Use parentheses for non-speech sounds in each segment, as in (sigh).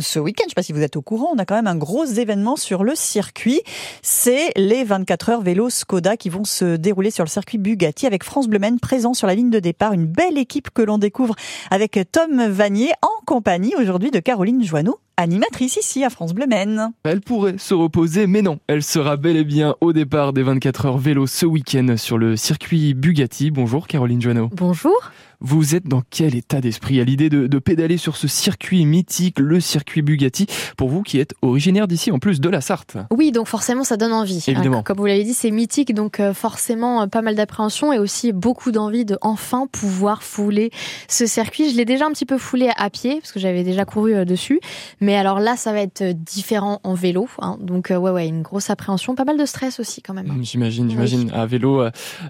ce week-end. Je ne sais pas si vous êtes au courant, on a quand même un gros événement sur le circuit. C'est les 24 heures vélo Skoda qui vont se dérouler sur le circuit Bugatti avec France Bleu présent sur la ligne de départ. Une belle équipe que l'on découvre avec Tom Vanier en compagnie aujourd'hui de Caroline Joanneau animatrice ici à France Bleu Elle pourrait se reposer, mais non, elle sera bel et bien au départ des 24 heures vélo ce week-end sur le circuit Bugatti. Bonjour Caroline Joanneau. Bonjour. Vous êtes dans quel état d'esprit à l'idée de, de, pédaler sur ce circuit mythique, le circuit Bugatti, pour vous qui êtes originaire d'ici en plus de la Sarthe? Oui, donc forcément ça donne envie. Hein, Évidemment. comme vous l'avez dit, c'est mythique, donc euh, forcément euh, pas mal d'appréhension et aussi beaucoup d'envie de enfin pouvoir fouler ce circuit. Je l'ai déjà un petit peu foulé à pied parce que j'avais déjà couru euh, dessus, mais alors là ça va être différent en vélo, hein. donc ouais ouais une grosse appréhension, pas mal de stress aussi quand même. J'imagine, j'imagine. À vélo,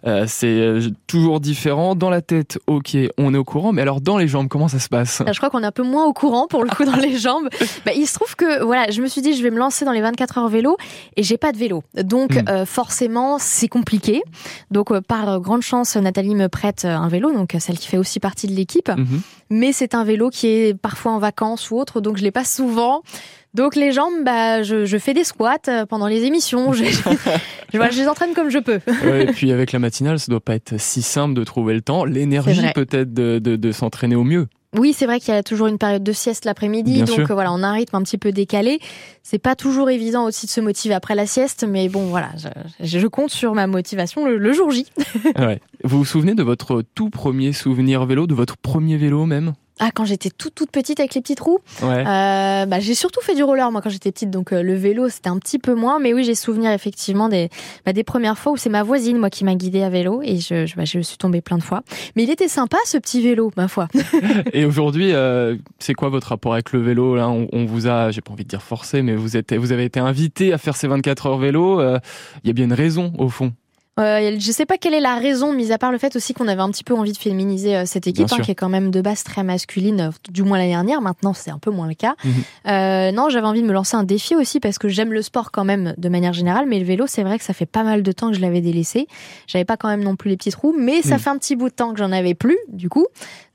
euh, c'est toujours différent. Dans la tête, ok on est au courant, mais alors dans les jambes, comment ça se passe? Je crois qu'on est un peu moins au courant pour le coup dans les jambes. (laughs) Bah, il se trouve que voilà, je me suis dit je vais me lancer dans les 24 heures vélo et j'ai pas de vélo, donc hmm. euh, forcément c'est compliqué. Donc euh, par grande chance, Nathalie me prête euh, un vélo, donc celle qui fait aussi partie de l'équipe. Mhm. Mais c'est un vélo qui est parfois en vacances ou autre, donc je l'ai pas souvent. Donc les jambes, bah, je, je, fais des squats euh, pendant les émissions. (laughs) Je, je, je, les entraîne comme je peux. Ouais, et puis avec la matinale, ça doit pas être si simple de trouver le temps, l'énergie peut-être de, de, de s'entraîner au mieux. Oui, c'est vrai qu'il y a toujours une période de sieste l'après-midi, donc euh, voilà, on a un rythme un petit peu décalé. C'est pas toujours évident aussi de se motiver après la sieste, mais bon, voilà, je, je compte sur ma motivation le, le jour J. (laughs) ouais. Vous vous souvenez de votre tout premier souvenir vélo, de votre premier vélo même? Ah, quand j'étais toute toute petite avec les petits trous. Ouais. Euh, bah, j'ai surtout fait du roller moi quand j'étais petite, donc euh, le vélo c'était un petit peu moins, mais oui j'ai souvenir effectivement des bah, des premières fois où c'est ma voisine moi qui m'a guidée à vélo et je je, bah, je suis tombée plein de fois. Mais il était sympa ce petit vélo ma foi. (laughs) et aujourd'hui euh, c'est quoi votre rapport avec le vélo là? On, on, vous a, j'ai pas envie de dire forcé, mais vous êtes vous avez été invité à faire ces 24 heures vélo. Euh, il y a bien une raison au fond. Euh, je sais pas quelle est la raison, mis à part le fait aussi qu'on avait un petit peu envie de féminiser euh, cette équipe, hein, qui est quand même de base très masculine, euh, du moins l'année dernière. Maintenant, c'est un peu moins le cas. Mhm. Euh, non, j'avais envie de me lancer un défi aussi parce que j'aime le sport quand même de manière générale, mais le vélo, c'est vrai que ça fait pas mal de temps que je l'avais délaissé. J'avais pas quand même non plus les petits trous, mais ça mhm. fait un petit bout de temps que j'en avais plus, du coup.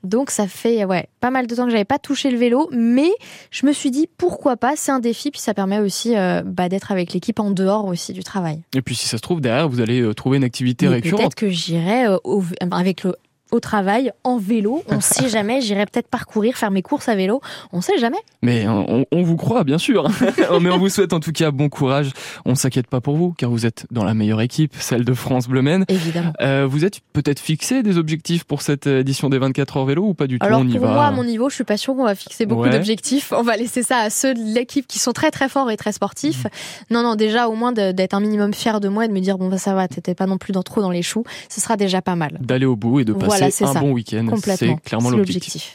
Donc ça fait ouais pas mal de temps que j'avais pas touché le vélo, mais je me suis dit pourquoi pas, c'est un défi, puis ça permet aussi bah, d'être avec l'équipe en dehors aussi du travail. Et puis si ça se trouve derrière, vous allez trouver une activité récurrente. Peut-être que j'irai euh, avec le au travail en vélo. (laughs) On sait jamais. J'irai peut-être parcourir, faire mes courses à vélo. On sait jamais. Mais on, vous croit, bien sûr. (laughs) Mais on vous souhaite en tout cas bon courage. On s'inquiète pas pour vous, car vous êtes dans la meilleure équipe, celle de France Bleu Évidemment. Euh, vous êtes peut-être fixé des objectifs pour cette édition des 24 heures vélo ou pas du tout? Alors on y pour moi, à mon niveau, je suis pas sûre qu'on va fixer beaucoup d'objectifs. On va laisser ça à ceux de l'équipe qui sont très très forts et très sportifs. Mmh. Non, non, déjà au moins d'être un minimum fier de moi et de me dire bon bah ça va, t'étais pas non plus dans, trop dans les choux. Ce sera déjà pas mal. D'aller au bout et de passer un bon week-end. C'est clairement l'objectif.